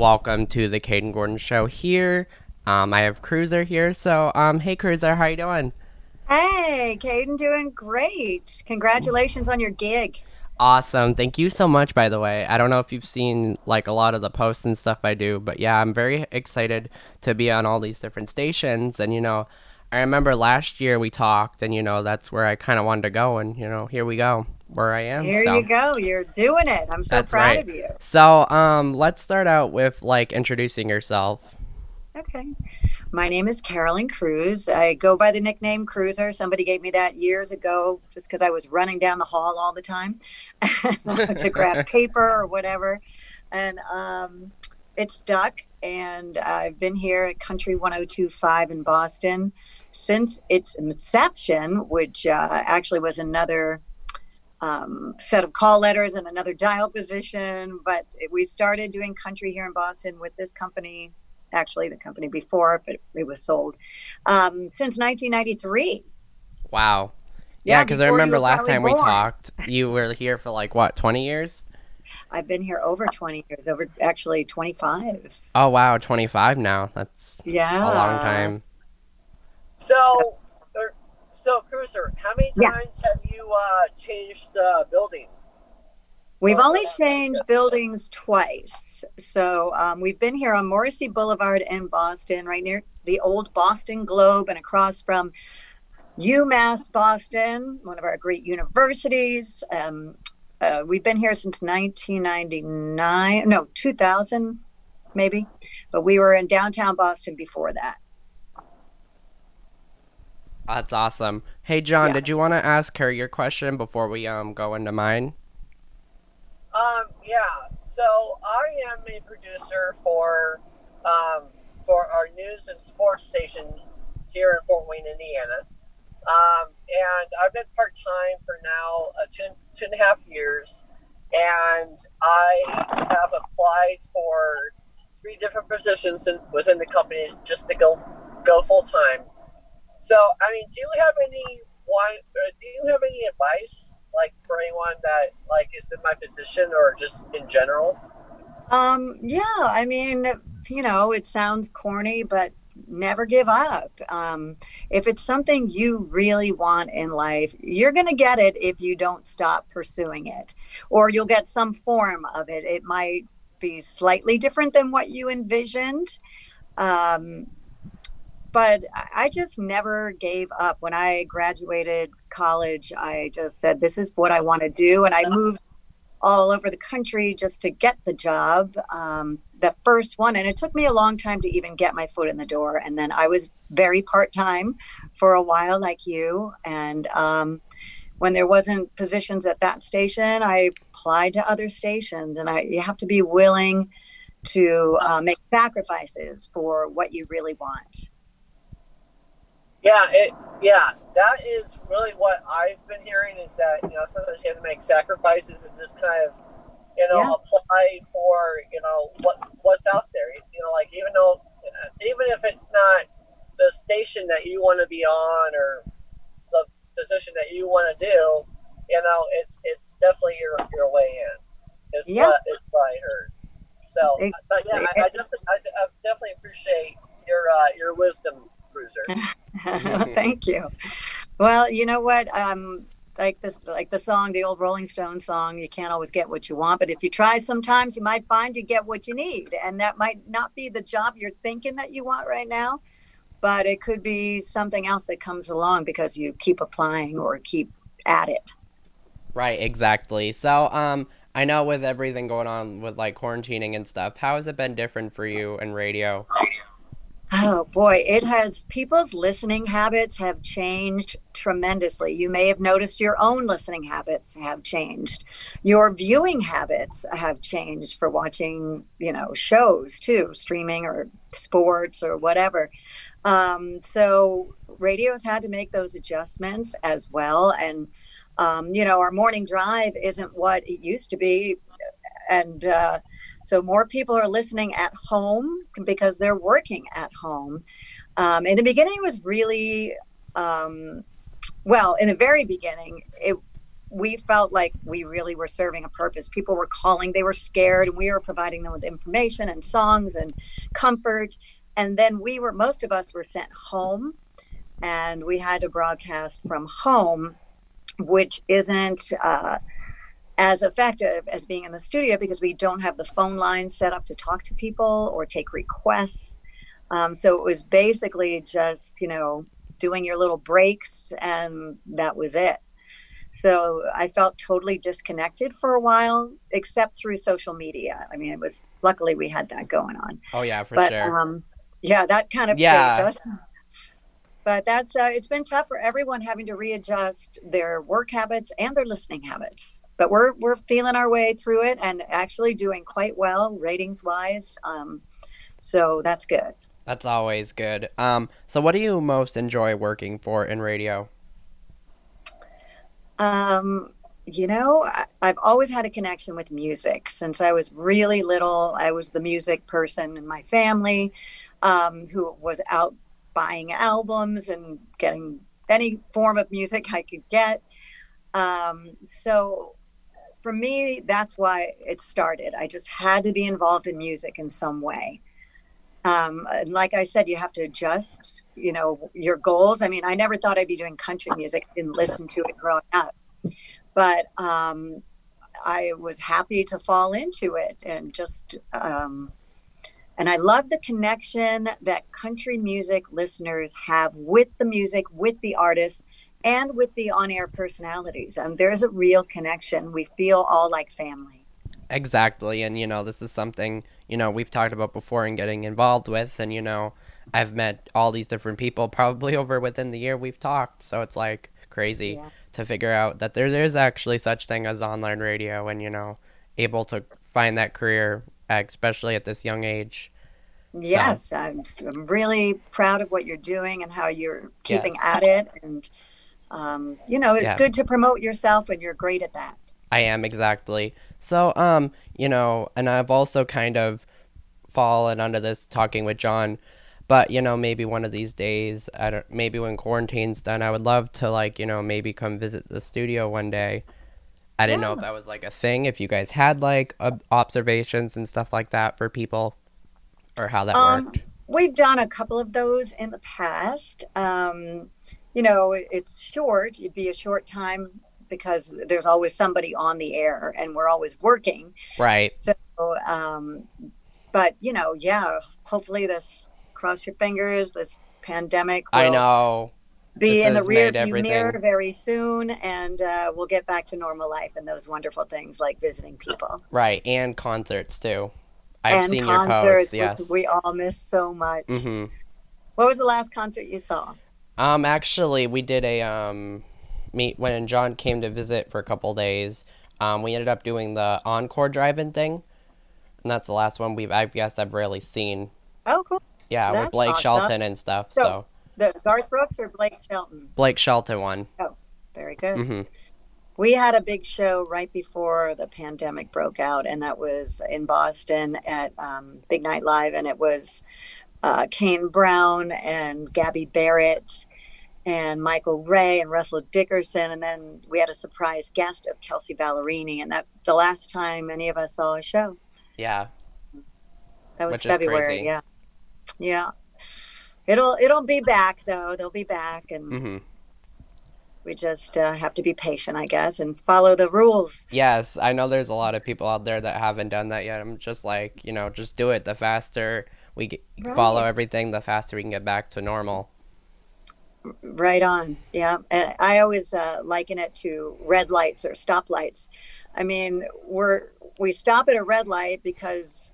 Welcome to the Kayden Gordon Show here. Um, I have Cruiser here. So, um, hey, Cruiser, how you doing? Hey, Kayden, doing great. Congratulations on your gig. Awesome. Thank you so much, by the way. I don't know if you've seen like a lot of the posts and stuff I do, but yeah, I'm very excited to be on all these different stations. And, you know, I remember last year we talked, and, you know, that's where I kind of wanted to go. And, you know, here we go, where I am. Here so. you go. You're doing it. I'm so That's proud right. of you. So, um, let's start out with like introducing yourself. Okay. My name is Carolyn Kruse. I go by the nickname Cruiser. Somebody gave me that years ago just because I was running down the hall all the time to grab paper or whatever. And um, it stuck. And I've been here at Country 1025 in Boston since its inception, which uh, actually was another um, set of call letters and another dial position. But we started doing country here in Boston with this company actually the company before, but it was sold um, since 1993. Wow. Yeah, Yeah, because I remember last time we talked, you were here for like what, 20 years? I've been here over 20 years, over actually 25. Oh wow, 25 now. That's Yeah, a long time. So, er, so Cruiser, how many Yeah. times have you uh, changed uh, buildings? We've only changed buildings twice. So um, we've been here on Morrissey Boulevard in Boston, right near the old Boston Globe, and across from UMass Boston, one of our great universities. Um, uh, we've been here since 1999, no, 2000, maybe. But we were in downtown Boston before that. That's awesome. Hey John, Yeah. did you want to ask her your question before we um go into mine? Um, yeah. So I am a producer for um, for our news and sports station here in Fort Wayne, Indiana. Um, and I've been part time for now uh, two, two and a half years, and I have applied for three different positions in, within the company just to go go full time. So, I mean, do you have any one? uh, Do you have any advice, like for anyone that like is in my position, or just in general? Um, yeah, I mean, you know, it sounds corny, but never give up. Um, if it's something you really want in life, you're going to get it if you don't stop pursuing it, or you'll get some form of it. It might be slightly different than what you envisioned. Um, but I- just never gave up. When I graduated college, I just said, This is what I want to do. And I moved all over the country just to get the job, um, the first one. And it took me a long time to even get my foot in the door. And then I was very part time for a while, like you. And um, when there wasn't positions at that station, I applied to other stations. And I, you have to be willing to uh, make sacrifices for what you really want. Yeah, it yeah, that is really what I've been hearing is that you know sometimes you have to make sacrifices and just kind of you know Yeah. apply for you know what what's out there. You know, like even though even if it's not the station that you want to be on or the position that you want to do, you know, it's it's definitely your your way in. Is Yeah. what is what I heard. So, but yeah, I, I, definitely, I, I definitely appreciate your uh, your wisdom, Cruiser. Thank you. Well, you know what? Um, like this, like the song, the old Rolling Stones song. You can't always get what you want, but if you try, sometimes you might find you get what you need, and that might not be the job you're thinking that you want right now, but it could be something else that comes along because you keep applying or keep at it. Right, exactly. So, um, I know with everything going on with like quarantining and stuff, how has it been different for you in radio? Oh boy, it has people's listening habits have changed tremendously. You may have noticed your own listening habits have changed. Your viewing habits have changed for watching, you know, shows too, streaming or sports or whatever. Um, so radio's had to make those adjustments as well. And um, you know, our morning drive isn't what it used to be. And uh, so more people are listening at home because they're working at home. Um, in the beginning, it was really, um, well, in the very beginning, it we felt like we really were serving a purpose. People were calling, they were scared, and we were providing them with information and songs and comfort. And then we were, most of us were sent home, and we had to broadcast from home, which isn't uh, as effective as being in the studio because we don't have the phone line set up to talk to people or take requests. Um, so it was basically just, you know, doing your little breaks, and that was it. So I felt totally disconnected for a while, except through social media. I mean, it was luckily we had that going on. Oh yeah, for but, sure. Um, yeah, that kind of Yeah. But that's uh, it's been tough for everyone having to readjust their work habits and their listening habits. But we're we're feeling our way through it and actually doing quite well ratings wise. Um, so that's good. That's always good. Um, so what do you most enjoy working for in radio? Um, you know, I, I've always had a connection with music since I was really little. I was the music person in my family um, who was out buying albums and getting any form of music I could get. Um, so for me, that's why it started. I just had to be involved in music in some way. Um, and like I said, you have to adjust, you know, your goals. I mean, I never thought I'd be doing country music. I didn't listen to it growing up, but um, I was happy to fall into it and just, um, and I love the connection that country music listeners have with the music, with the artists, and with the on-air personalities. Um, and there's a real connection. We feel all like family. Exactly, and you know, this is something, you know, we've talked about before and getting involved with and you know, I've met all these different people probably over within the year we've talked, so it's like crazy Yeah. to figure out that there there's actually such thing as online radio and you know, able to find that career uh, especially at this young age. Yes, I'm, s- I'm really proud of what you're doing and how you're keeping Yes. at it. And, um, you know, it's Yeah. good to promote yourself and you're great at that. I am exactly. So, um, you know, and I've also kind of fallen under this talking with John, but you know, maybe one of these days, I don't, maybe when quarantine's done, I would love to like, you know, maybe come visit the studio one day. I didn't know if that was like a thing, if you guys had like ob- observations and stuff like that for people, or how that Um, worked. We've done a couple of those in the past. Um, you know, it's short, it'd be a short time because there's always somebody on the air and we're always working. Right. So, um, but, you know, yeah, hopefully this, cross your fingers, this pandemic I know. be This in the rear view mirror very soon and uh, we'll get back to normal life and those wonderful things like visiting people Right, and concerts too. I've and seen your concerts posts. Yes. we all miss so much hmm what was the last concert you saw Um, actually, we did a um meet when John came to visit for a couple days. Um, we ended up doing the encore drive-in thing, and that's the last one we've. I guess I've really seen. oh cool Yeah, with Blake awesome. Shelton and stuff. So- So, the garth brooks or blake shelton Blake Shelton one. Oh, very good Mm-hmm. we had a big show right before the pandemic broke out and that was in boston at um, big night live and it was uh, kane brown and gabby barrett and michael ray and russell dickerson. And then we had a surprise guest of kelsey ballerini and that the last time any of us saw a show. Yeah. that was Which february yeah. Yeah. It'll it'll be back though. They'll be back and hmm we just uh, have to be patient i guess and follow the rules. Yes, I know there's a lot of people out there that haven't done that yet. I'm just like, you know, just do it. The faster we get, follow everything, the faster we can get back to normal. Right on. Yeah. And I always uh, liken it to red lights or stoplights. I mean, we're we stop at a red light because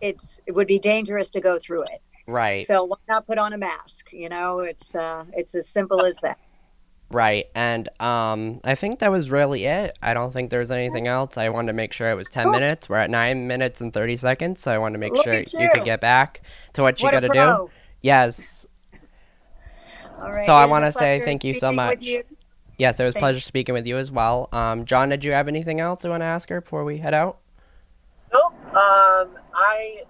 it's it would be dangerous to go through it. Right. So why not put on a mask? You know, it's uh, it's as simple as that. Right, and um, I think that was really it. I don't think there's anything else. I wanted to make sure it was ten Cool. minutes. We're at nine minutes and thirty seconds, so I wanted to make Look sure you you. could get back to what you got to do. Yes, All right. So I It was wanna say thank you so much. you. yes, it was a pleasure speaking with you as well. Um, John, did you have anything else you want to ask her before we head out? Nope. Um, I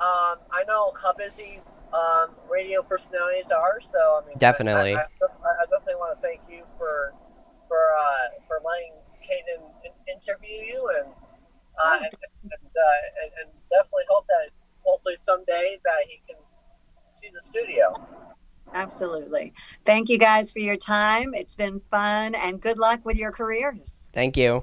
um, I know how busy um, radio personalities are, so I mean, Definitely. I, I, I definitely want to thank you for for for uh, for letting Kayden interview you, and uh, and, and, uh, and, and definitely hope that hopefully someday that he can see the studio. Absolutely. Thank you guys for your time. It's been fun and good luck with your careers. Thank you.